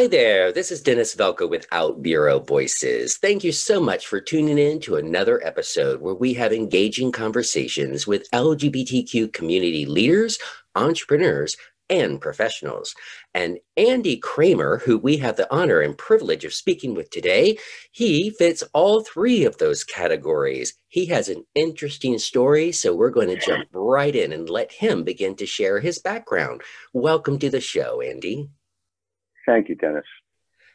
Hi there. This is Dennis Velco with OutBüro Voices. Thank you so much for tuning in to another episode where we have engaging conversations with LGBTQ community leaders, entrepreneurs, and professionals. And Andy Kramer, who we have the honor and privilege of speaking with today, he fits all three of those categories. He has an interesting story, so we're going to jump right in and let him begin to share his background. Welcome to the show, Andy. Thank you, Dennis.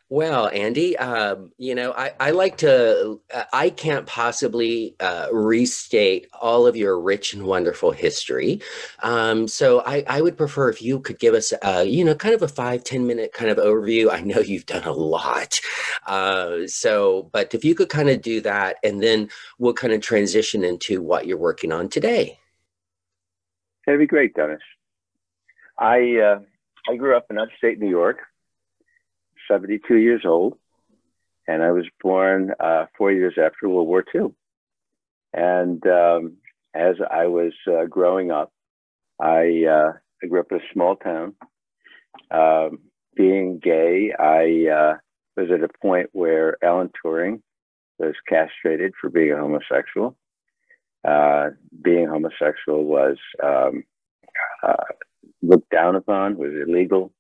Well, Andy, um, you know, I, I, like to, uh, I can't possibly uh, restate all of your rich and wonderful history. Um, so I, I, would prefer if you could give us, uh, you know, kind of a five ten minute kind of overview. I know you've done a lot. Uh, so, but if you could kind of do that, and then we'll kind of transition into what you're working on today. That'd be great, Dennis. I, uh, I grew up in upstate New York. 72 years old, and I was born uh, four years after World War II. And um, as I was uh, growing up, I, uh, I, grew up in a small town. Um, being gay, I uh, was at a point where Alan Turing was castrated for being a homosexual. Uh, being homosexual was um, uh, looked down upon, was illegal.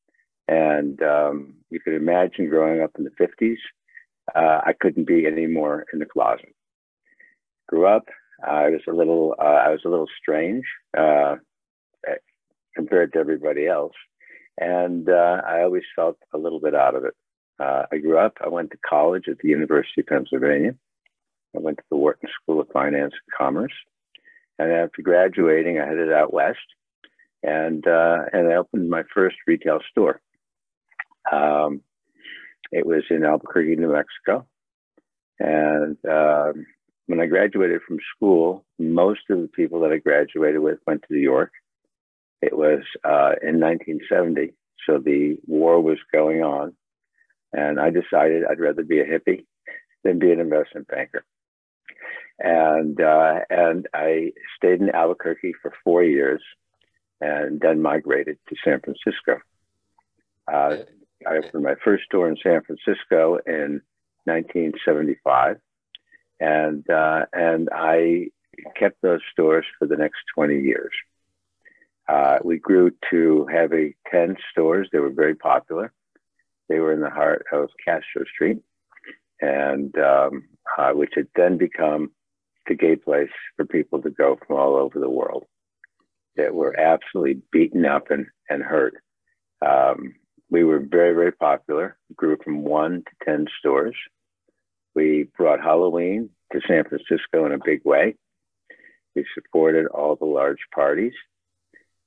And um, you can imagine growing up in the 50s, uh, I couldn't be any more in the closet. Grew up, I was a little, uh, I was a little strange uh, compared to everybody else, and uh, I always felt a little bit out of it. Uh, I grew up. I went to college at the University of Pennsylvania. I went to the Wharton School of Finance and Commerce, and after graduating, I headed out west, and uh, and I opened my first retail store. Um, it was in Albuquerque, New Mexico. And um, when I graduated from school, most of the people that I graduated with went to New York. It was uh, in 1970, so the war was going on. And I decided I'd rather be a hippie than be an investment banker. And, uh, and I stayed in Albuquerque for four years and then migrated to San Francisco. Uh, I opened my first store in San Francisco in 1975, and uh, and I kept those stores for the next 20 years. Uh, we grew to have a 10 stores. They were very popular. They were in the heart of Castro Street, and um, uh, which had then become the gay place for people to go from all over the world that were absolutely beaten up and, and hurt. Um, we were very, very popular, grew from one to 10 stores. We brought Halloween to San Francisco in a big way. We supported all the large parties.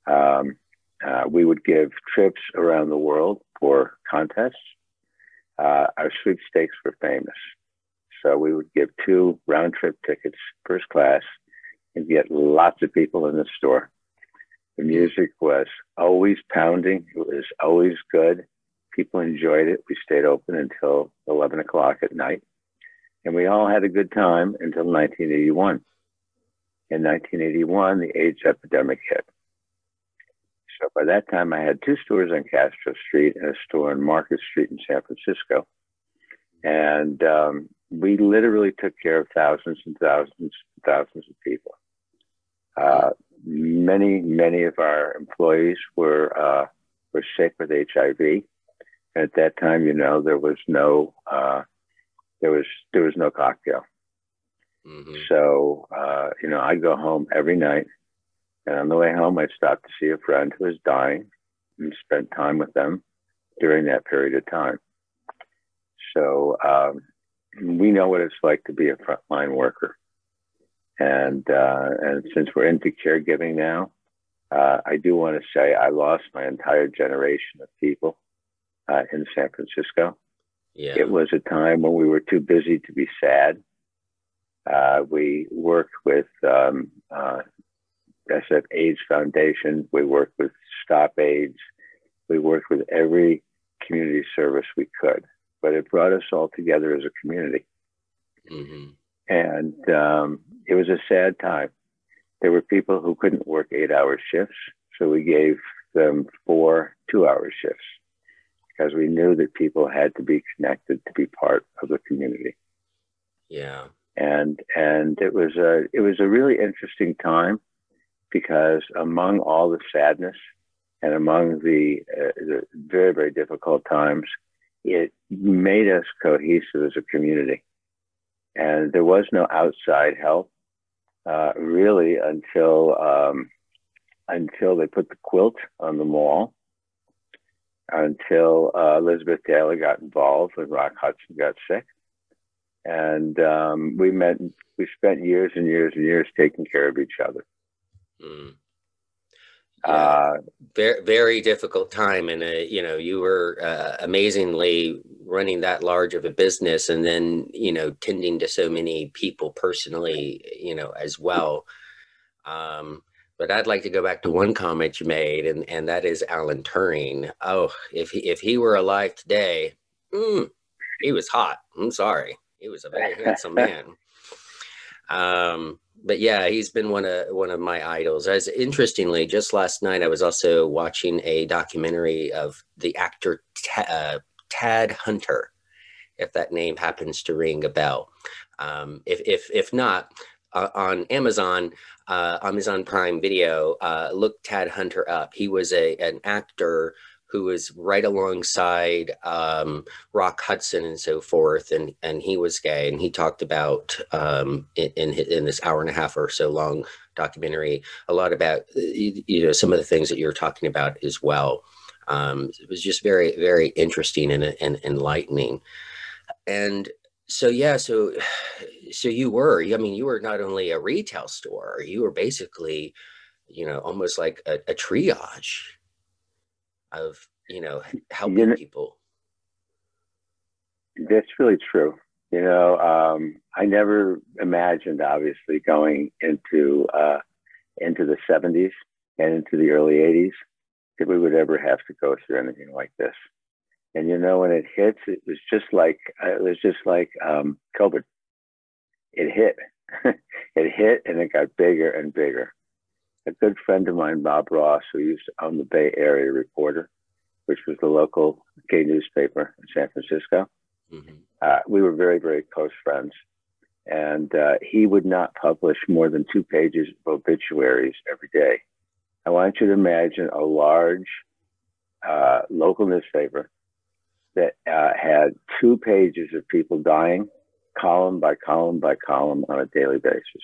Um, uh, we would give trips around the world for contests. Uh, our sweepstakes were famous. So we would give two round trip tickets, first class, and get lots of people in the store. The music was always pounding. It was always good. People enjoyed it. We stayed open until 11 o'clock at night. And we all had a good time until 1981. In 1981, the AIDS epidemic hit. So by that time, I had two stores on Castro Street and a store on Market Street in San Francisco. And um, we literally took care of thousands and thousands and thousands of people. Uh, many, many of our employees were uh, were sick with HIV. At that time, you know, there was no uh, there was there was no cocktail. Mm-hmm. So uh, you know, I'd go home every night, and on the way home, I'd stop to see a friend who was dying and spend time with them during that period of time. So um, we know what it's like to be a frontline worker. And uh, and since we're into caregiving now, uh, I do want to say I lost my entire generation of people uh, in San Francisco. Yeah. It was a time when we were too busy to be sad. Uh, we worked with um, uh, SF AIDS Foundation. We worked with Stop AIDS. We worked with every community service we could, but it brought us all together as a community. Mm-hmm. And um, it was a sad time. There were people who couldn't work eight hour shifts, so we gave them four two hour shifts. because we knew that people had to be connected to be part of the community. Yeah. And and it was a it was a really interesting time because among all the sadness and among the, uh, the very very difficult times, it made us cohesive as a community. And there was no outside help uh, really until um, until they put the quilt on the mall, until uh, Elizabeth Taylor got involved when Rock Hudson got sick, and um, we met. We spent years and years and years taking care of each other. Mm. Yeah, uh, very very difficult time, and uh, you know you were uh, amazingly running that large of a business, and then you know tending to so many people personally, you know as well. Um, but I'd like to go back to one comment you made, and and that is Alan Turing. Oh, if he if he were alive today, mm, he was hot. I'm sorry, he was a very handsome man. Um, but yeah, he's been one of one of my idols. As interestingly, just last night I was also watching a documentary of the actor T- uh, Tab Hunter, if that name happens to ring a bell. Um, if if if not, uh, on Amazon, uh, Amazon Prime Video, uh, look Tab Hunter up. He was a an actor who was right alongside um, Rock Hudson and so forth, and and he was gay, and he talked about um, in, in, in this hour and a half or so long documentary a lot about you know some of the things that you're talking about as well. Um, it was just very very interesting and, and enlightening, and so yeah, so so you were I mean you were not only a retail store, you were basically you know almost like a, a triage of you know helping you know, people. That's really true. You know um, i never imagined obviously going into uh, into the 70s and into the early 80s that we would ever have to go through anything like this. And you know when it hits it was just like uh, it was just like um, covid. It hit. It hit and it got bigger and bigger a good friend of mine, Bob Ross, who used to own the Bay Area Reporter, which was the local gay newspaper in San Francisco. Mm-hmm. Uh, we were very, very close friends. And uh, he would not publish more than two pages of obituaries every day. I want you to imagine a large uh, local newspaper that uh, had two pages of people dying, column by column by column on a daily basis.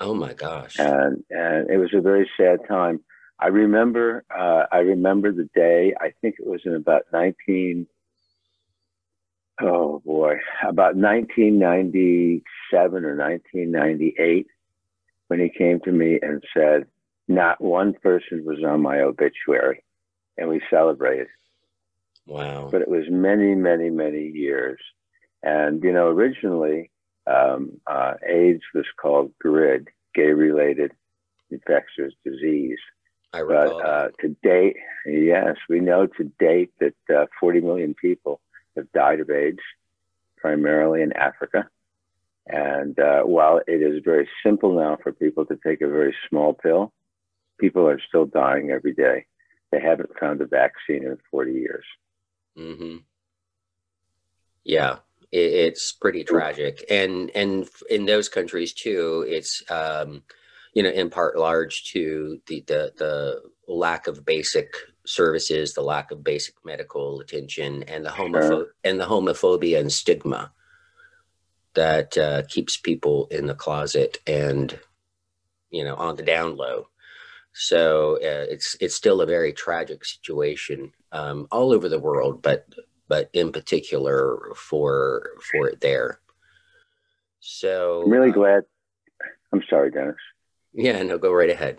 Oh my gosh! And and it was a very sad time. I remember uh, I remember the day. I think it was in about nineteen. Oh boy, about 1997 or 1998, when he came to me and said, "Not one person was on my obituary," and we celebrated. Wow! But it was many, many, many years, and you know, originally um, uh, AIDS was called GRID, gay-related infectious disease. I but uh, to date, yes, we know to date that uh, 40 million people have died of AIDS, primarily in Africa. And uh, while it is very simple now for people to take a very small pill, people are still dying every day. They haven't found a vaccine in 40 years. Mm-hmm. Yeah, it's pretty tragic and and in those countries too it's um you know in part large to the the, the lack of basic services the lack of basic medical attention and the homopho- sure. and the homophobia and stigma that uh, keeps people in the closet and you know on the down low so uh, it's it's still a very tragic situation um, all over the world but but in particular for for it there. So I'm really uh, glad. I'm sorry, Dennis. Yeah, no, go right ahead.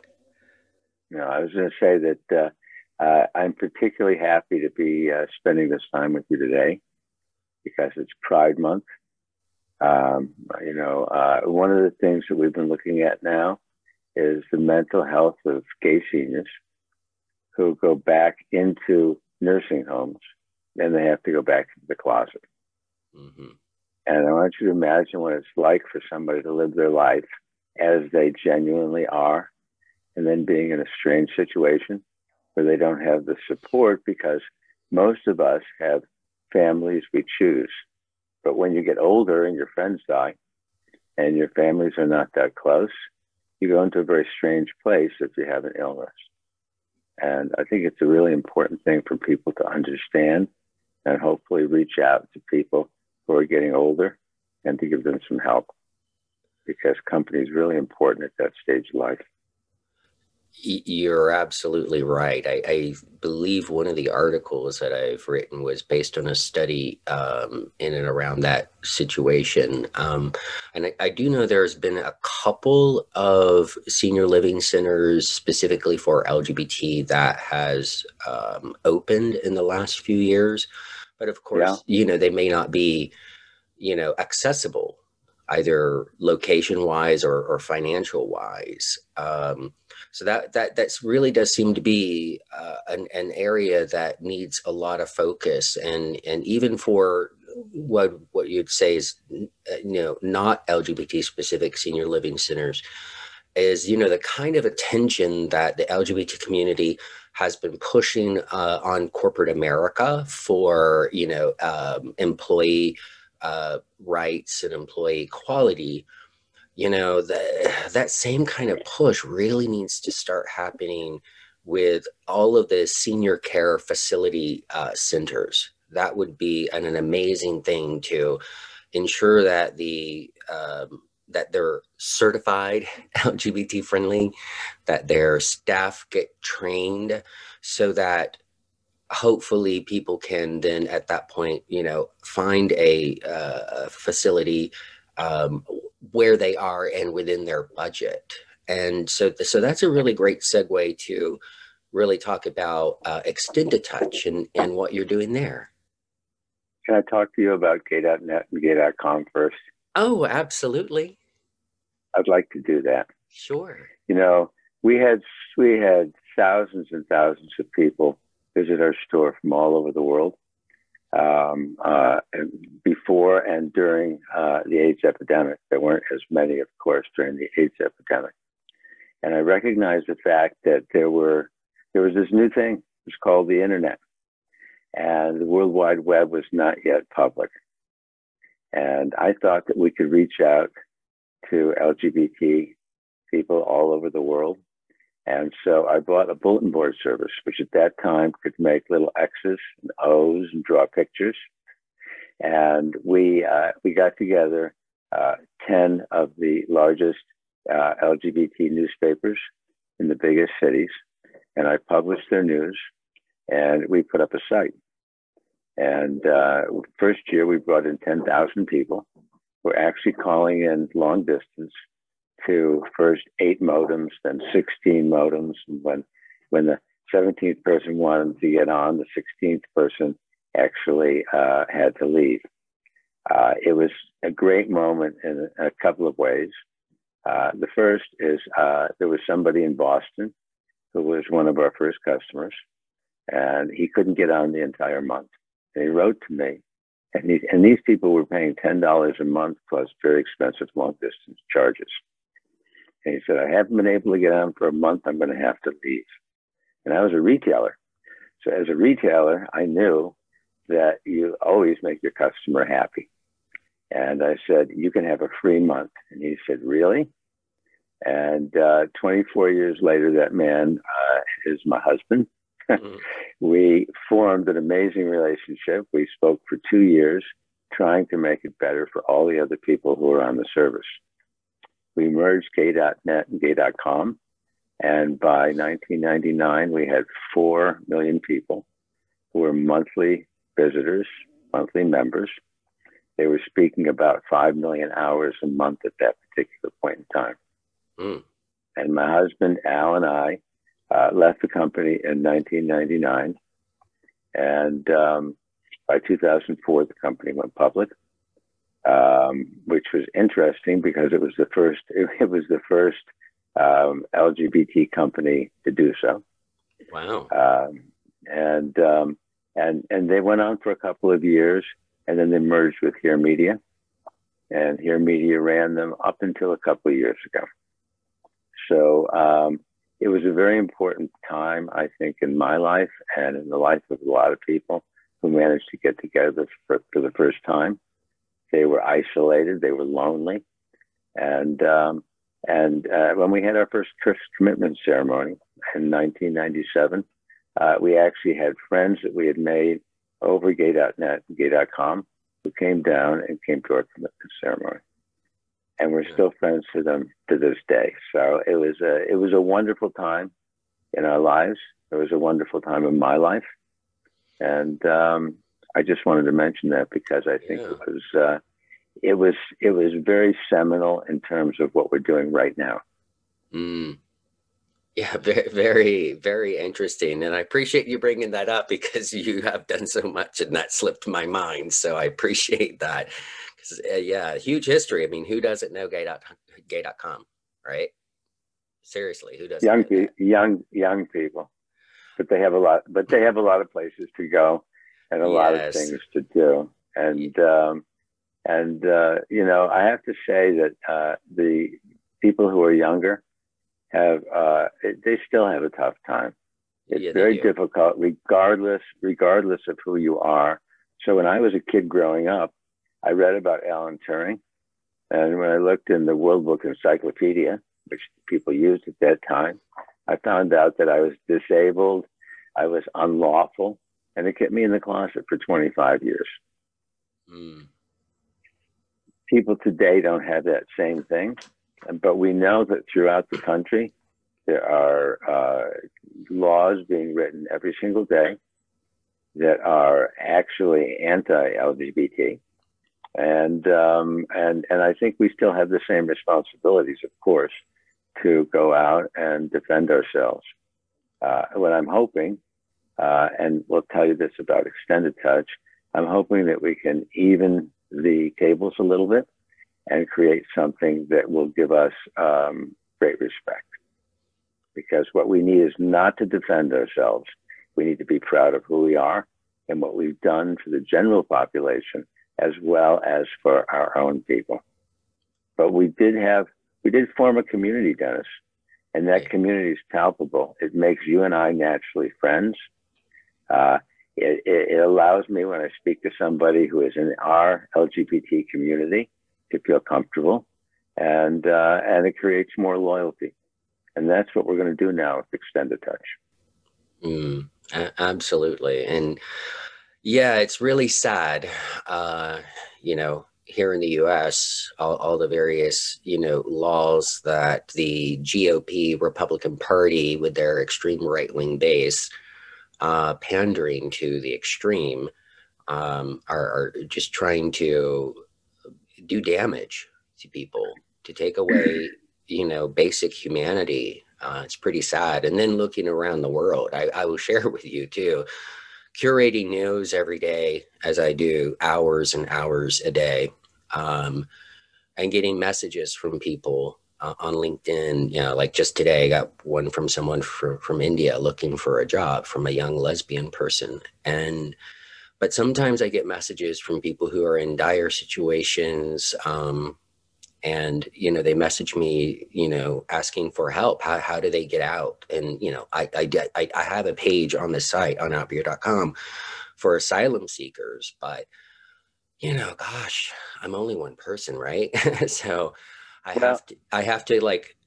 No, I was going to say that uh, uh, I'm particularly happy to be uh, spending this time with you today because it's Pride Month. Um, you know, uh, one of the things that we've been looking at now is the mental health of gay seniors who go back into nursing homes then they have to go back to the closet. Mm-hmm. And I want you to imagine what it's like for somebody to live their life as they genuinely are, and then being in a strange situation where they don't have the support because most of us have families we choose. But when you get older and your friends die and your families are not that close, you go into a very strange place if you have an illness. And I think it's a really important thing for people to understand and hopefully reach out to people who are getting older and to give them some help because company is really important at that stage of life. You're absolutely right. I, I, believe one of the articles that I've written was based on a study um, in and around that situation. Um, and I, I, do know there's been a couple of senior living centers specifically for LGBT that has um, opened in the last few years. But of course, yeah. you know, they may not be, you know, accessible either location wise or, or financial wise. Um, so that that that's really does seem to be uh, an, an area that needs a lot of focus and and even for what what you'd say is you know not LGBT specific senior living centers is you know the kind of attention that the LGBT community has been pushing uh, on corporate America for you know um, employee uh, rights and employee equality you know the, that same kind of push really needs to start happening with all of the senior care facility uh, centers. That would be an, an, amazing thing to ensure that the um, that they're certified lgbt friendly that their staff get trained so that hopefully people can then at that point you know find a, uh, facility um, where they are and within their budget. And so, so that's a really great segue to really talk about uh, extended touch and, and what you're doing there. Can I talk to you about gay.net and gay.com first? Oh, absolutely. I'd like to do that. Sure. You know, we had we had thousands and thousands of people visit our store from all over the world um, uh, before and during uh, the AIDS epidemic. There weren't as many, of course, during the AIDS epidemic. And I recognized the fact that there were there was this new thing. It was called the internet, and the World Wide Web was not yet public. And I thought that we could reach out to LGBT people all over the world and so I bought a bulletin board service, which at that time could make little X's and O's and draw pictures. And we uh, we got together uh, ten of the largest uh, LGBT newspapers in the biggest cities, and I published their news, and we put up a site. And uh, first year we brought in ten thousand people. We're actually calling in long distance to first eight modems, then 16 modems. And when, when the 17th person wanted to get on, the 16th person actually uh, had to leave. Uh, it was a great moment in a couple of ways. Uh, the first is uh, there was somebody in Boston who was one of our first customers, and he couldn't get on the entire month. And he wrote to me, and, he, and these people were paying $10 a month plus very expensive long distance charges. And he said, I haven't been able to get on for a month. I'm going to have to leave. And I was a retailer. So as a retailer, I knew that you always make your customer happy. And I said, you can have a free month. And he said, really? And uh, 24 years later, that man uh, is my husband. Mm-hmm. We formed an amazing relationship. We spoke for two years, trying to make it better for all the other people who are on the service we merged gay.net and gay.com. And by 1999, we had 4 million people who were monthly visitors, monthly members. They were speaking about 5 million hours a month at that particular point in time. Mm. And my husband, Al, and I uh, left the company in 1999. And um, by 2004, the company went public um, which was interesting because it was the first it was the first um, LGBT company to do so. Wow. Um, and um, and and they went on for a couple of years, and then they merged with Here Media, and Here Media ran them up until a couple of years ago. So um, it was a very important time, I think, in my life and in the life of a lot of people who managed to get together for, for the first time. They were isolated, they were lonely, and um, and uh, when we had our first commitment ceremony in 1997, uh, we actually had friends that we had made over gay.net, and gay.com, who came down and came to our commitment ceremony. And we're still friends to them to this day. So it was a, it was a wonderful time in our lives. It was a wonderful time in my life. And um, I just wanted to mention that because I think yeah. it was, uh, it was, it was very seminal in terms of what we're doing right now. Mm. Yeah, very, very interesting. And I appreciate you bringing that up because you have done so much and that slipped my mind. So I appreciate that. Uh, yeah, huge history. I mean, who doesn't know gay. gay.com, right? Seriously, who doesn't? Young, pe- young, young people. But they have a lot, but they have a lot of places to go and a yes. lot of things to do. And, um, and, uh, you know, I have to say that uh, the people who are younger, have uh, they still have a tough time. It's yeah, very difficult, regardless regardless of who you are. So when I was a kid growing up, I read about Alan Turing, and when I looked in the World Book Encyclopedia, which people used at that time, I found out that I was disabled, I was unlawful, and it kept me in the closet for 25 years. Mm. People today don't have that same thing. But we know that throughout the country, there are uh, laws being written every single day that are actually anti-LGBT, and um, and and I think we still have the same responsibilities, of course, to go out and defend ourselves. Uh, what I'm hoping, uh, and we'll tell you this about extended touch, I'm hoping that we can even the tables a little bit and create something that will give us um, great respect. Because what we need is not to defend ourselves. We need to be proud of who we are and what we've done for the general population as well as for our own people. But we did have, we did form a community, Dennis, and that community is palpable. It makes you and I naturally friends. Uh, it, it, allows me when I speak to somebody who is in our LGBT community to feel comfortable, and uh, and it creates more loyalty, and that's what we're going to do now with extended touch. Mm, absolutely, and yeah, it's really sad, uh, you know, here in the U.S., all, all, the various you know laws that the GOP Republican Party, with their extreme right wing base, uh, pandering to the extreme, um, are, are, just trying to do damage to people, to take away, you know, basic humanity. Uh, it's pretty sad. And then looking around the world, I, I will share with you too, curating news every day as I do, hours and hours a day, um, and getting messages from people uh, on LinkedIn. You know, like just today, I got one from someone from from India looking for a job from a young lesbian person, and but sometimes I get messages from people who are in dire situations. Um, and you know they message me you know asking for help. How, how do they get out? And you know I, I i have a page on the site on outburo.com for asylum seekers but you know gosh i'm only one person right? So i have to i have to like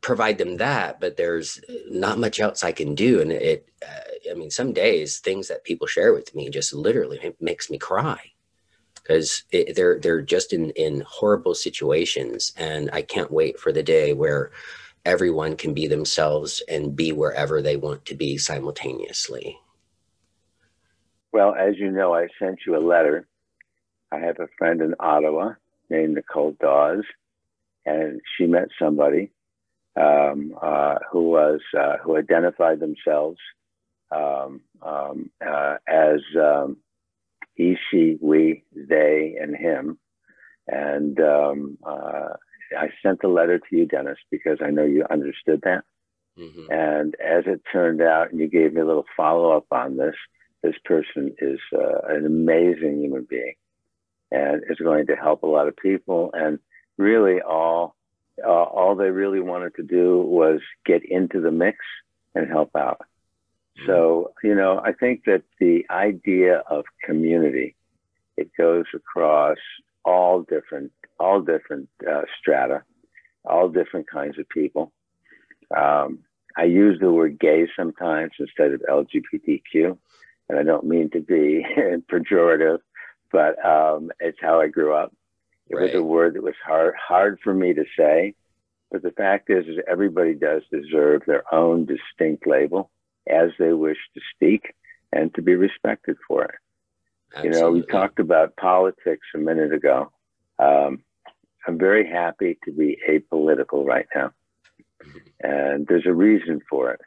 provide them that but there's not much else i can do. And it uh, i mean some days things that people share with me just literally makes me cry because they're they're just in in horrible situations and i can't wait for the day where everyone can be themselves and be wherever they want to be simultaneously. Well as you know i sent you a letter. I have a friend in ottawa named nicole dawes and she met somebody um, uh, who was uh, who identified themselves um, um, uh, as um, he, she, we, they, and him. And um, uh, I sent the letter to you, Dennis, because I know you understood that. Mm-hmm. And as it turned out, and you gave me a little follow up on this, this person is uh, an amazing human being and is going to help a lot of people. And really, all uh, all they really wanted to do was get into the mix and help out. Mm-hmm. So, you know, I think that the idea of community, it goes across all different, all different uh, strata, all different kinds of people. Um, I use the word gay sometimes instead of LGBTQ, and I don't mean to be pejorative, but um, it's how I grew up. It right. was a word that was hard hard for me to say, but the fact is, is everybody does deserve their own distinct label as they wish to speak and to be respected for it. Absolutely. You know, we talked about politics a minute ago. Um, I'm very happy to be apolitical right now. And there's a reason for it.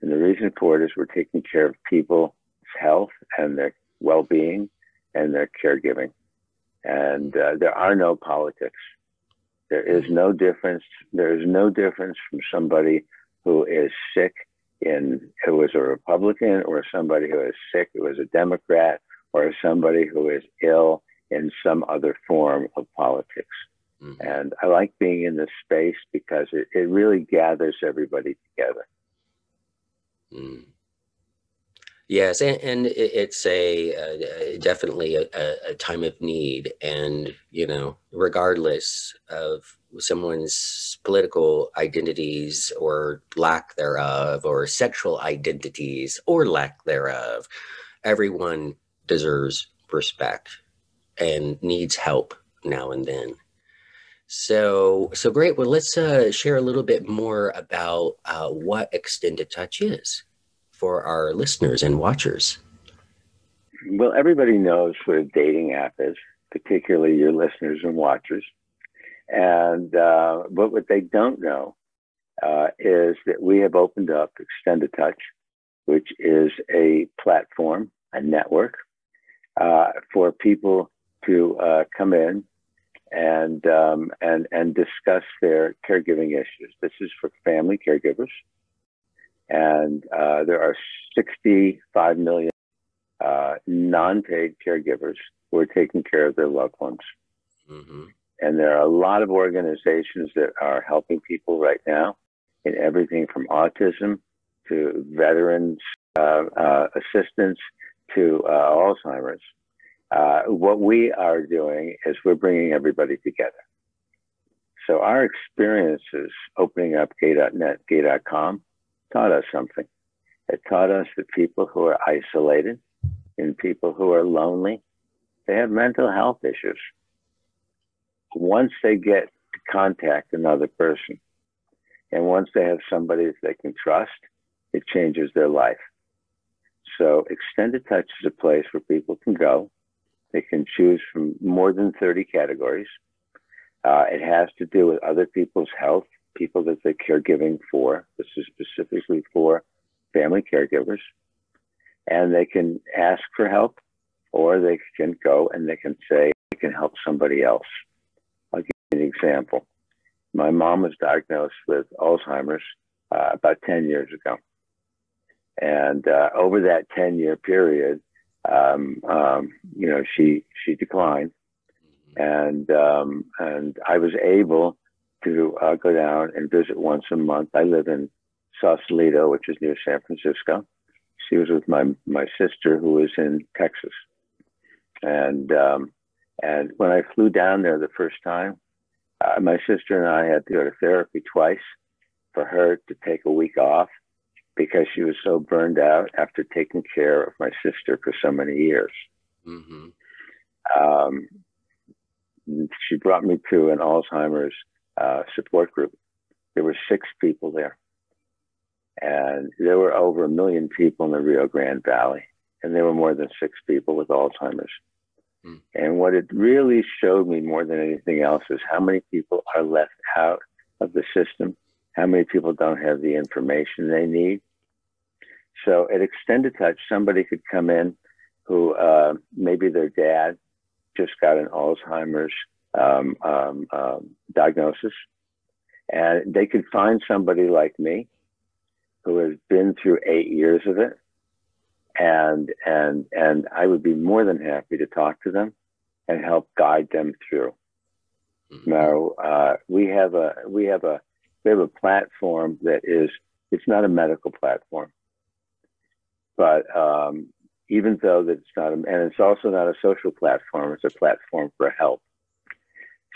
And the reason for it is we're taking care of people's health and their well being and their caregiving. And uh, there are no politics. There is no difference. There is no difference from somebody who is sick in who is a Republican or somebody who is sick who is a Democrat or somebody who is ill in some other form of politics. Mm-hmm. And I like being in this space because it, it really gathers everybody together. Mm. Yes, and, and it's a uh, definitely a, a, time of need, and you know, regardless of someone's political identities or lack thereof, or sexual identities or lack thereof, everyone deserves respect and needs help now and then. So, so great. Well, let's uh, share a little bit more about uh, what Extended Touch is for our listeners and watchers. Well, everybody knows what a dating app is, particularly your listeners and watchers. And uh, but what they don't know uh, is that we have opened up Extended Touch, which is a platform, a network uh, for people to uh, come in and um, and and discuss their caregiving issues. This is for family caregivers, and uh, there are 65 million uh, non-paid caregivers who are taking care of their loved ones. Mm-hmm. And there are a lot of organizations that are helping people right now in everything from autism to veterans uh, uh assistance to uh, Alzheimer's. Uh, what we are doing is we're bringing everybody together. So our experiences opening up gay.net, gay.com taught us something. It taught us that people who are isolated and people who are lonely, they have mental health issues. Once they get to contact another person, and once they have somebody that they can trust, it changes their life. So Extended Touch is a place where people can go they can choose from more than 30 categories. Uh, it has to do with other people's health, people that they're caregiving for. This is specifically for family caregivers. And they can ask for help or they can go and they can say, I can help somebody else. An example. My mom was diagnosed with Alzheimer's uh, about 10 years ago. And uh, over that 10 year period, um, um, you know, she she declined, and um, and I was able to uh, go down and visit once a month. I live in Sausalito, which is near San Francisco. She was with my my sister who was in Texas, and um, and when I flew down there the first time, uh, my sister and I had to go to therapy twice for her to take a week off because she was so burned out after taking care of my sister for so many years. Mm-hmm. Um, she brought me to an Alzheimer's uh, support group. There were six people there. And there were over a million people in the Rio Grande Valley. And there were more than six people with Alzheimer's. And what it really showed me more than anything else is how many people are left out of the system, how many people don't have the information they need, so at Extended Touch, somebody could come in who uh, maybe their dad just got an Alzheimer's um, um, um, diagnosis, and they could find somebody like me who has been through eight years of it, and and and I would be more than happy to talk to them and help guide them through. Mm-hmm. Now uh, we have a we have a we have a platform that is it's not a medical platform, but um, even though that it's not, a, and it's also not a social platform, it's a platform for help.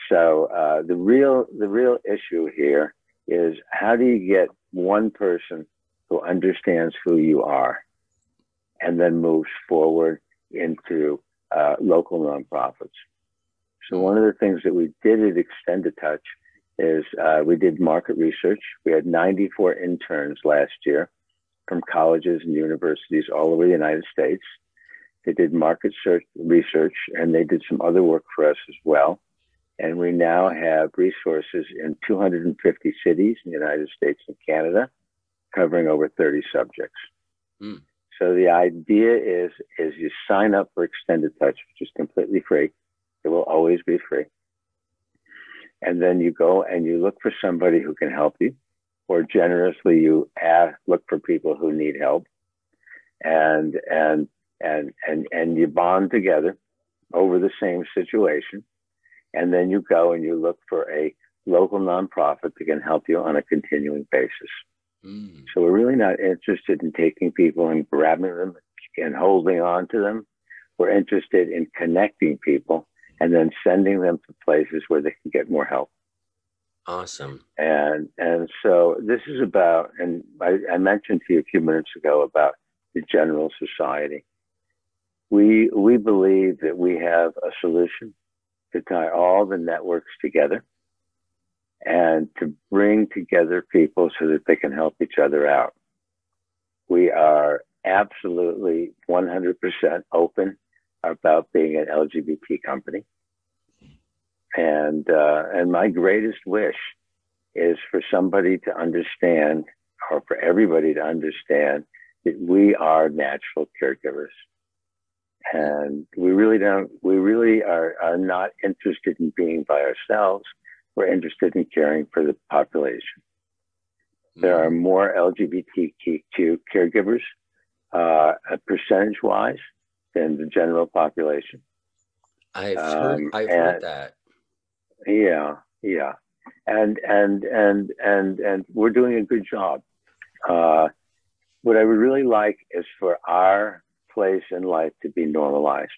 So uh, the real the real issue here is how do you get one person who understands who you are, and then moves forward into uh, local nonprofits. So one of the things that we did at Extend Extended Touch is uh, we did market research. We had 94 interns last year from colleges and universities all over the United States. They did market search, research and they did some other work for us as well. And we now have resources in 250 cities in the United States and Canada, covering over 30 subjects. Mm. So the idea is, is you sign up for Extended Touch, which is completely free. It will always be free. And then you go and you look for somebody who can help you, or generously you ask, look for people who need help, and and and and and you bond together over the same situation, and then you go and you look for a local nonprofit that can help you on a continuing basis. Mm. So we're really not interested in taking people and grabbing them and holding on to them. We're interested in connecting people and then sending them to places where they can get more help. Awesome. And and so this is about, and I, I mentioned to you a few minutes ago about the general society. We we believe that we have a solution to tie all the networks together and to bring together people so that they can help each other out. We are absolutely 100% open about being an LGBT company. And, uh, and my greatest wish is for somebody to understand or for everybody to understand that we are natural caregivers. And we really don't, we really are, are not interested in being by ourselves. We're interested in caring for the population. There are more LGBTQ caregivers, uh, percentage wise, than the general population. I've heard, um, I've heard that. Yeah, yeah, and and and and and we're doing a good job. Uh, what I would really like is for our place in life to be normalized,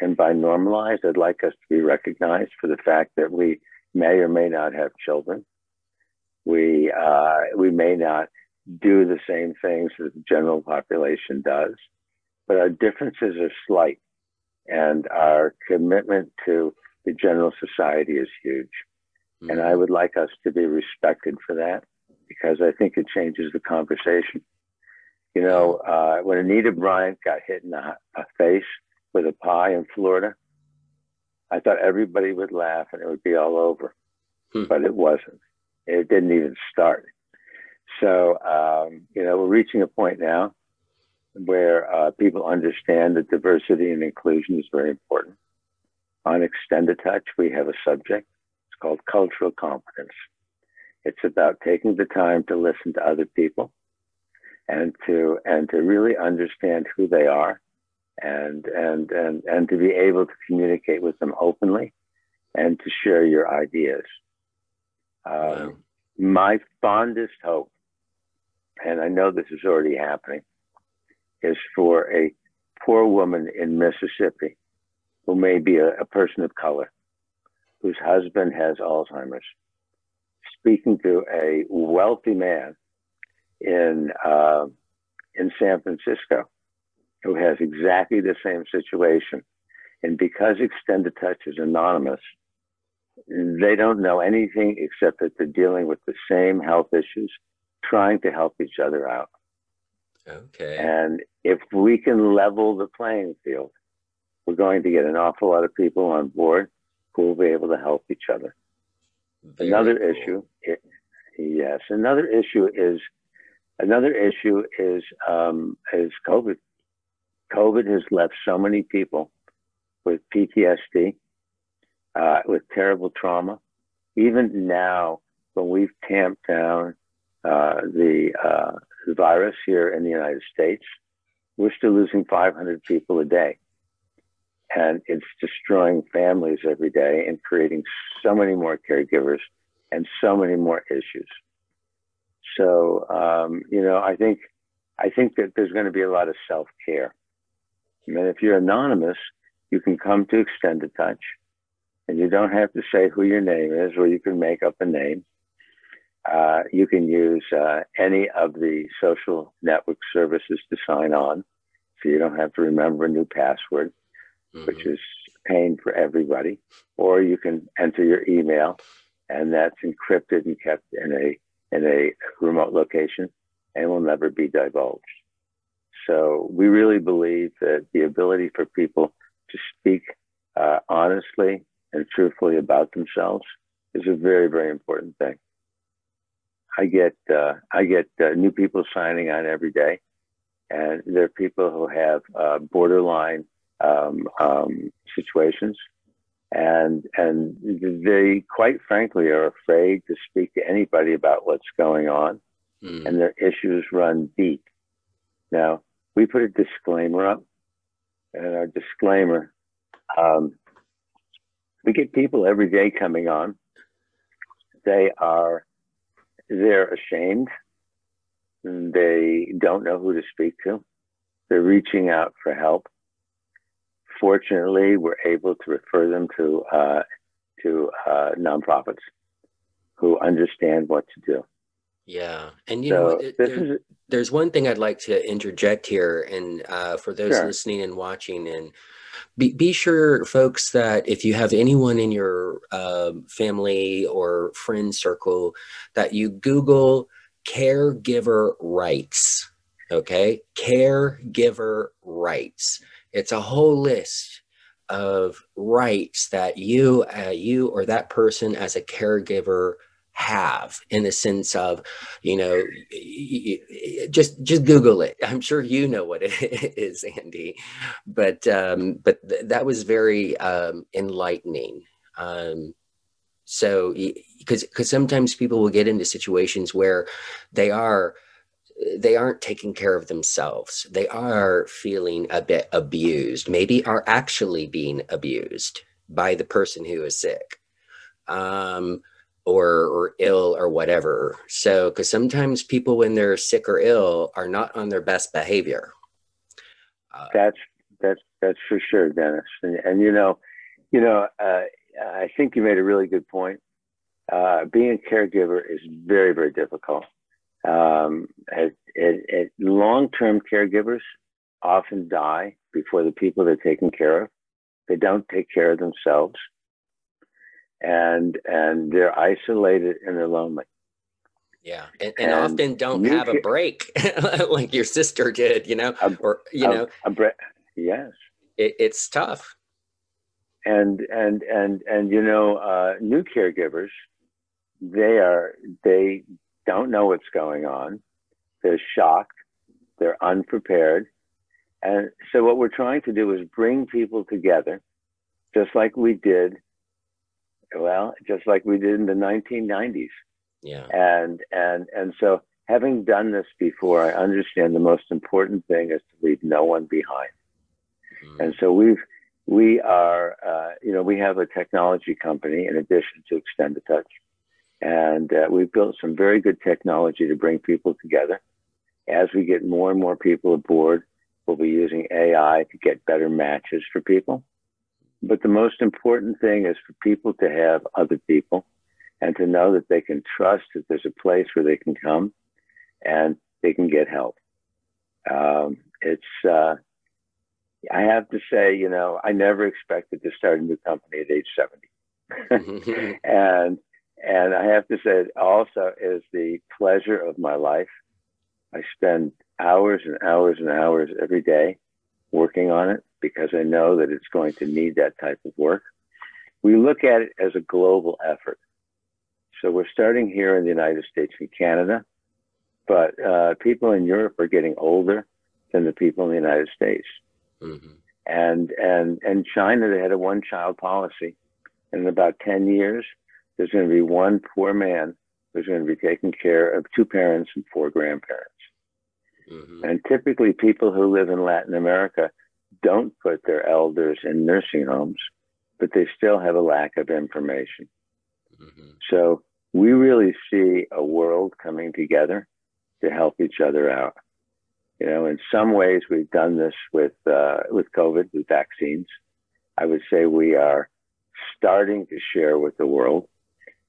and by normalized, I'd like us to be recognized for the fact that we may or may not have children. We uh, we may not do the same things that the general population does but our differences are slight, and our commitment to the general society is huge. Mm-hmm. And I would like us to be respected for that because I think it changes the conversation. You know, uh, when Anita Bryant got hit in the face with a pie in Florida, I thought everybody would laugh and it would be all over, hmm. but it wasn't. It didn't even start. So, um, you know, we're reaching a point now where uh, people understand that diversity and inclusion is very important. On Extended Touch, we have a subject. It's called cultural competence. It's about taking the time to listen to other people and to and to really understand who they are and and and and to be able to communicate with them openly and to share your ideas. Um, wow. My fondest hope, and I know this is already happening, is for a poor woman in Mississippi who may be a, a person of color whose husband has Alzheimer's, speaking to a wealthy man in uh, in San Francisco who has exactly the same situation. And because Extended Touch is anonymous, they don't know anything except that they're dealing with the same health issues, trying to help each other out. Okay. And if we can level the playing field, we're going to get an awful lot of people on board who will be able to help each other. Very another cool. issue, it, yes, another issue is another issue is um, is COVID. COVID has left so many people with PTSD, uh, with terrible trauma. Even now, when we've tamped down uh, the uh, virus here in the United States, we're still losing 500 people a day. and it's destroying families every day and creating so many more caregivers and so many more issues. So um, you know, I think I think that there's going to be a lot of self care. And if you're anonymous, you can come to Extend a Touch, and you don't have to say who your name is, or you can make up a name. Uh, you can use uh, any of the social network services to sign on, so you don't have to remember a new password, mm-hmm. which is pain for everybody. Or you can enter your email, and that's encrypted and kept in a in a remote location and will never be divulged. So we really believe that the ability for people to speak uh, honestly and truthfully about themselves is a very, very important thing. I get uh, I get uh, new people signing on every day, and there are people who have uh, borderline um, um, situations, and and they quite frankly are afraid to speak to anybody about what's going on, mm. and their issues run deep. Now we put a disclaimer up, and our disclaimer, um, we get people every day coming on. They are they're ashamed. They don't know who to speak to. They're reaching out for help. Fortunately, we're able to refer them to uh, to uh, nonprofits who understand what to do. Yeah, and you so know, there, is, there's one thing I'd like to interject here, and uh, for those sure. listening and watching, and be, be sure, folks, that if you have anyone in your uh, family or friend circle, that you Google caregiver rights. Okay, caregiver rights. It's a whole list of rights that you, uh, you or that person as a caregiver have in the sense of you know just just google it. I'm sure you know what it is andy. But um but th- that was very um enlightening. Um so because because sometimes people will get into situations where they are they aren't taking care of themselves. They are feeling a bit abused. Maybe are actually being abused by the person who is sick. Um or or ill or whatever. So because sometimes people when they're sick or ill are not on their best behavior. Uh, that's that's that's for sure, Dennis. And, and you know, you know, uh, I think you made a really good point. Uh, being a caregiver is very very difficult. Um, long-term caregivers often die before the people they're taking care of. They don't take care of themselves and and they're isolated and they're lonely. Yeah, and, and, and often don't have a break like your sister did, you know, a, or you a, know, a bre- yes, it, it's tough. And and and and you know, uh, new caregivers, they are they don't know what's going on. They're shocked. They're unprepared. And so what we're trying to do is bring people together, just like we did well, just like we did in the 1990s. Yeah. And and and so having done this before, I understand the most important thing is to leave no one behind. Mm-hmm. And so we've we are uh, you know we have a technology company in addition to Extend the Touch, and uh, we've built some very good technology to bring people together. As we get more and more people aboard, we'll be using AI to get better matches for people. But the most important thing is for people to have other people and to know that they can trust that there's a place where they can come and they can get help. Um, it's, uh, I have to say, you know, I never expected to start a new company at age 70. and, and I have to say it also is the pleasure of my life. I spend hours and hours and hours every day working on it because I know that it's going to need that type of work. We look at it as a global effort. So we're starting here in the United States and Canada, but uh, people in Europe are getting older than the people in the United States. Mm-hmm. And and and China, they had a one-child policy, and in about ten years, there's going to be one poor man who's going to be taking care of two parents and four grandparents. Mm-hmm. And typically, people who live in Latin America don't put their elders in nursing homes, but they still have a lack of information. Mm-hmm. So we really see a world coming together to help each other out. You know, in some ways, we've done this with uh, with COVID, with vaccines. I would say we are starting to share with the world,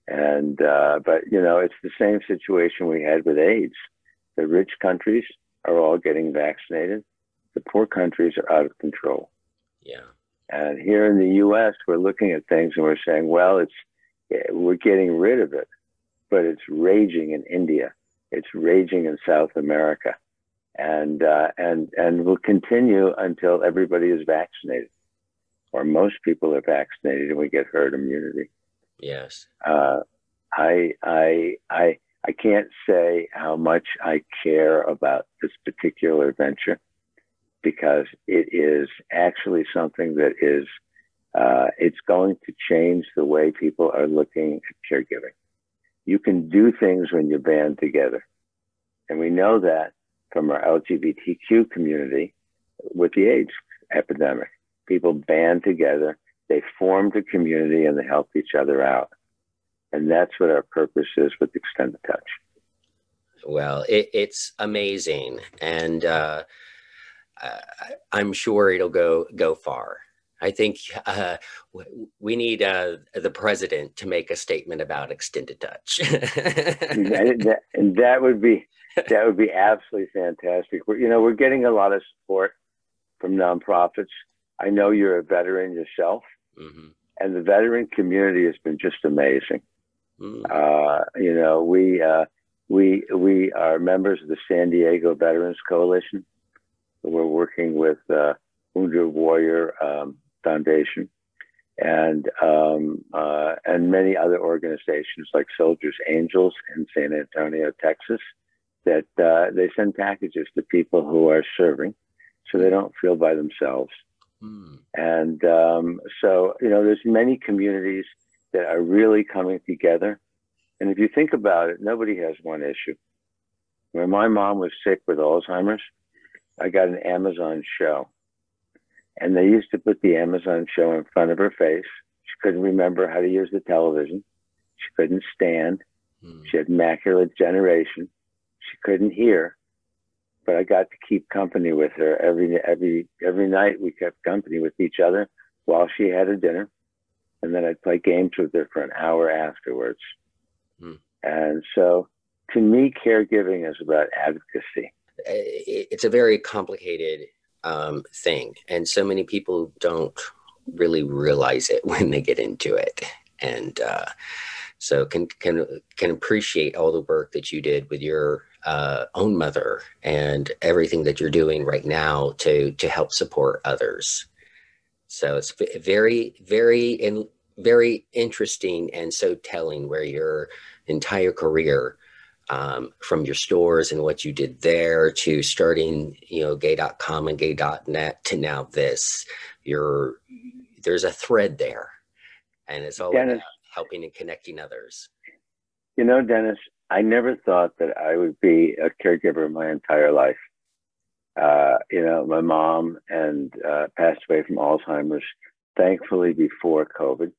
and uh, but you know, it's the same situation we had with AIDS. The rich countries are all getting vaccinated. The poor countries are out of control. Yeah. And here in the U.S., we're looking at things and we're saying, well, it's we're getting rid of it, but it's raging in India. It's raging in South America, and uh, and and will continue until everybody is vaccinated, or most people are vaccinated, and we get herd immunity. Yes. Uh, I I I I can't say how much I care about this particular venture because it is actually something that is uh, it's going to change the way people are looking at caregiving. You can do things when you band together. And we know that from our LGBTQ community with the AIDS epidemic. People band together, they formed a community, and they help each other out. And that's what our purpose is with Extend a Touch. Well, it, it's amazing. And uh, I'm sure it'll go go far. I think uh, we need uh, the president to make a statement about Extend a Touch. and, that, and, that, would be that would be absolutely fantastic. We're, you know, we're getting a lot of support from nonprofits. I know you're a veteran yourself, mm-hmm. and the veteran community has been just amazing. Mm-hmm. Uh, you know, we uh, we we are members of the San Diego Veterans Coalition. We're working with uh, Wounded Warrior um, Foundation and um, uh, and many other organizations like Soldiers Angels in San Antonio, Texas, that uh, they send packages to people who are serving, so they don't feel by themselves. Mm. And um, so you know, there's many communities that are really coming together. And if you think about it, nobody has one issue. When my mom was sick with Alzheimer's, I got an Amazon show and they used to put the Amazon show in front of her face. She couldn't remember how to use the television. She couldn't stand. Hmm. She had macular degeneration. She couldn't hear. But I got to keep company with her every every every night. We kept company with each other while she had her dinner, and then I'd play games with her for an hour afterwards. Hmm. And so, to me, caregiving is about advocacy. It's a very complicated um, thing. And so many people don't really realize it when they get into it. And uh, so can can can appreciate all the work that you did with your uh, own mother and everything that you're doing right now to to help support others. So it's very very and very interesting and so telling where your entire career um, from your stores and what you did there to starting, you know, gay.com and gay.net to now this, you're, there's a thread there and it's all Dennis, about helping and connecting others. You know, Dennis, I never thought that I would be a caregiver my entire life. Uh, you know, my mom and uh, passed away from Alzheimer's, thankfully before COVID,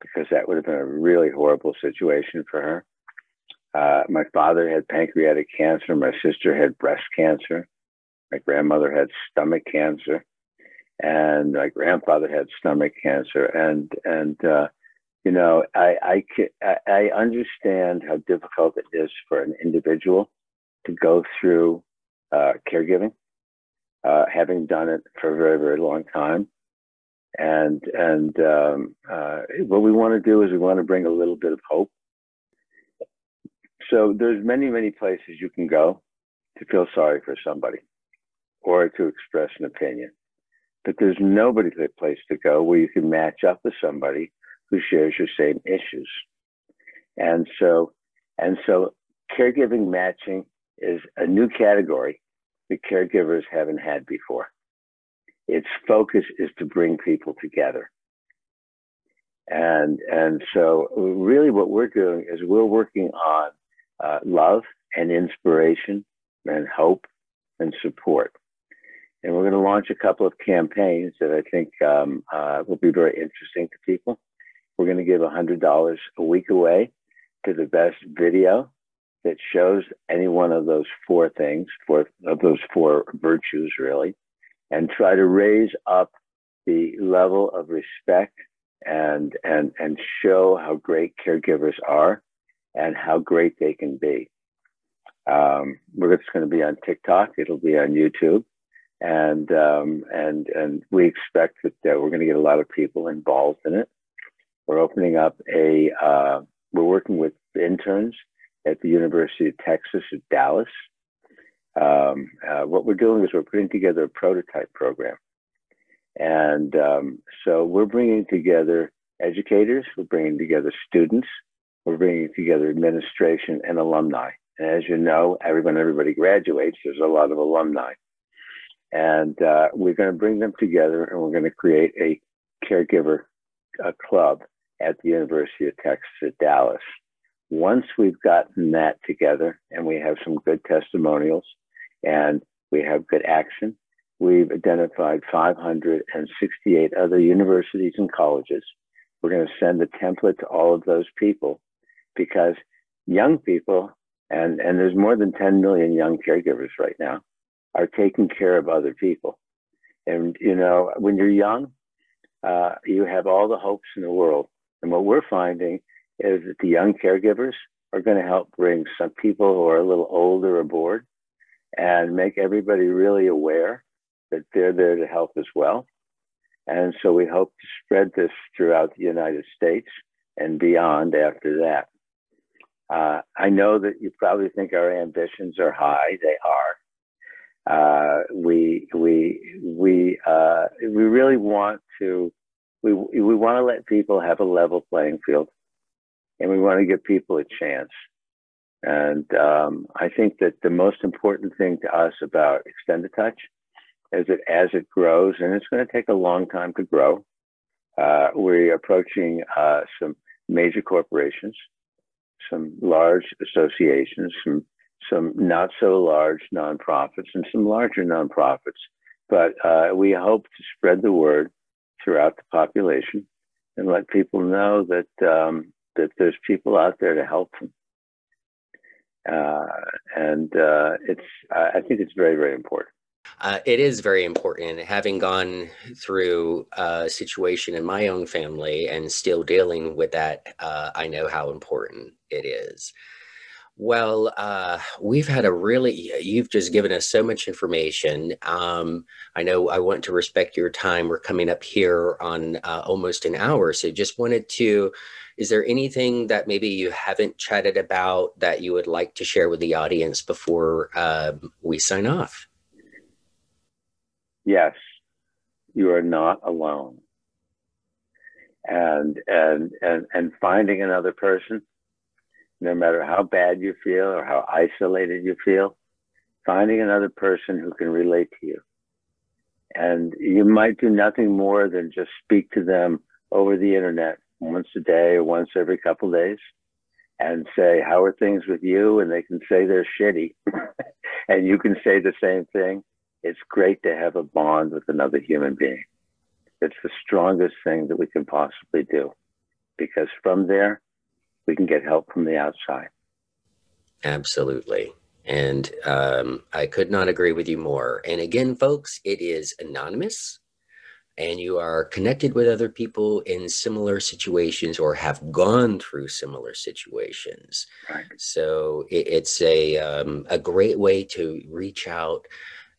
because that would have been a really horrible situation for her. Uh, my father had pancreatic cancer. My sister had breast cancer. My grandmother had stomach cancer, and my grandfather had stomach cancer. And and uh, you know, I I I understand how difficult it is for an individual to go through uh, caregiving, uh, having done it for a very very long time. And and um, uh, what we want to do is we want to bring a little bit of hope so there's many, many places you can go to feel sorry for somebody or to express an opinion. But there's nobody place to go where you can match up with somebody who shares your same issues. And so, and so caregiving matching is a new category that caregivers haven't had before. Its focus is to bring people together. And, and so really what we're doing is we're working on uh, love and inspiration and hope and support. And we're going to launch a couple of campaigns that I think um, uh, will be very interesting to people. We're going to give $100 a week away to the best video that shows any one of those four things, four of those four virtues, really, and try to raise up the level of respect and and and show how great caregivers are and how great they can be. Um, we're just going to be on TikTok. It'll be on YouTube, and um, and and we expect that uh, we're going to get a lot of people involved in it. We're opening up a. Uh, we're working with interns at the University of Texas at Dallas. Um, uh, what we're doing is we're putting together a prototype program and um, so we're bringing together educators, we're bringing together students, we're bringing together administration and alumni. And as you know, everyone, everybody graduates, there's a lot of alumni. And uh, we're going to bring them together and we're going to create a caregiver a club at the University of Texas at Dallas. Once we've gotten that together and we have some good testimonials and we have good action, We've identified 568 other universities and colleges. We're going to send the template to all of those people because young people, and, and there's more than 10 million young caregivers right now, are taking care of other people. And, you know, when you're young, uh, you have all the hopes in the world. And what we're finding is that the young caregivers are going to help bring some people who are a little older aboard and make everybody really aware that they're there to help as well. And so we hope to spread this throughout the United States and beyond after that. Uh, I know that you probably think our ambitions are high. They are. Uh, we we we uh, we really want to we we want to let people have a level playing field, and we want to give people a chance. And um, I think that the most important thing to us about Extend a Touch as it as it grows, and it's going to take a long time to grow. Uh, we're approaching uh, some major corporations, some large associations, some some not so large nonprofits, and some larger nonprofits. But uh, we hope to spread the word throughout the population and let people know that um, that there's people out there to help them. Uh, and uh, it's I think it's very very important. Uh, it is very important. Having gone through a situation in my own family and still dealing with that, uh, I know how important it is. Well, uh, we've had a really, you've just given us so much information. Um, I know I want to respect your time. We're coming up here on uh, almost an hour. So just wanted to, is there anything that maybe you haven't chatted about that you would like to share with the audience before uh, we sign off? Yes, you are not alone. And and and and finding another person, no matter how bad you feel or how isolated you feel, finding another person who can relate to you. And you might do nothing more than just speak to them over the internet once a day or once every couple of days and say, How are things with you? And they can say they're shitty. and you can say the same thing it's great to have a bond with another human being. It's the strongest thing that we can possibly do because from there, we can get help from the outside. Absolutely. And um, I could not agree with you more. And again, folks, it is anonymous and you are connected with other people in similar situations or have gone through similar situations. Right. So it, it's a, um, a great way to reach out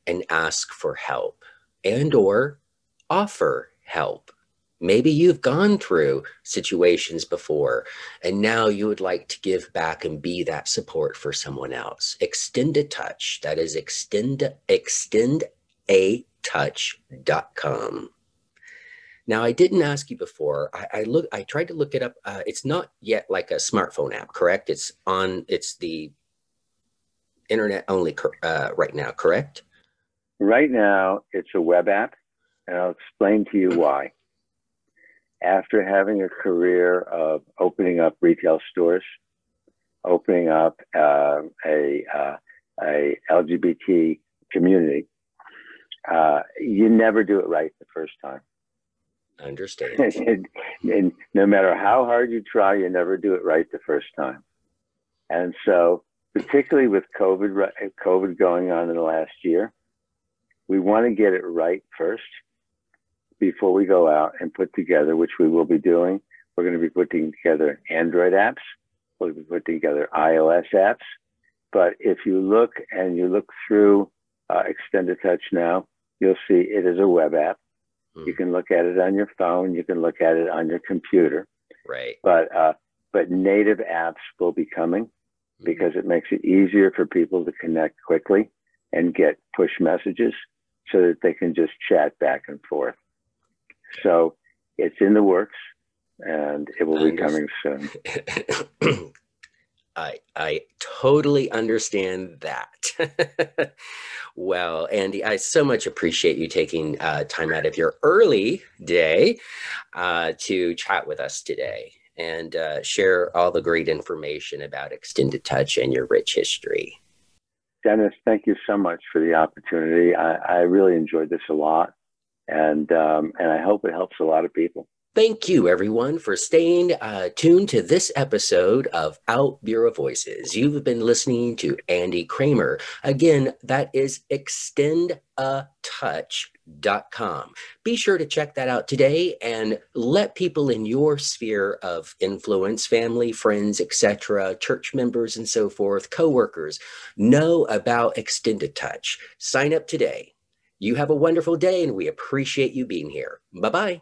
and ask for help and or offer help. Maybe you've gone through situations before and now you would like to give back and be that support for someone else. Extend a touch. That is extend extend a touch.com. Now I didn't ask you before. I, I look I tried to look it up. Uh, it's not yet like a smartphone app, correct? It's on it's the internet only uh, right now, correct? Right now, it's a web app, and I'll explain to you why. After having a career of opening up retail stores, opening up uh, a, uh, a LGBT community, uh, you never do it right the first time. I Understand. and, and no matter how hard you try, you never do it right the first time. And so, particularly with COVID, COVID going on in the last year, we want to get it right first before we go out and put together, which we will be doing. We're going to be putting together Android apps. We'll be putting together iOS apps. But if you look and you look through uh, Extend a Touch now, you'll see it is a web app. Mm. You can look at it on your phone. You can look at it on your computer. Right. But uh, but native apps will be coming mm. because it makes it easier for people to connect quickly and get push messages so that they can just chat back and forth. So it's in the works and it will be coming soon. I I totally understand that. well, Andy, I so much appreciate you taking uh, time out of your early day uh, to chat with us today and uh, share all the great information about Extend a Touch and your rich history. Dennis, thank you so much for the opportunity. I, I really enjoyed this a lot, and um, and I hope it helps a lot of people. Thank you, everyone, for staying uh, tuned to this episode of OutBüro Voices. You've been listening to Andy Kramer. Again, that is extendatouch.com. Be sure to check that out today and let people in your sphere of influence, family, friends, etc., church members, and so forth, coworkers, know about Extend a Touch. Sign up today. You have a wonderful day, and we appreciate you being here. Bye bye.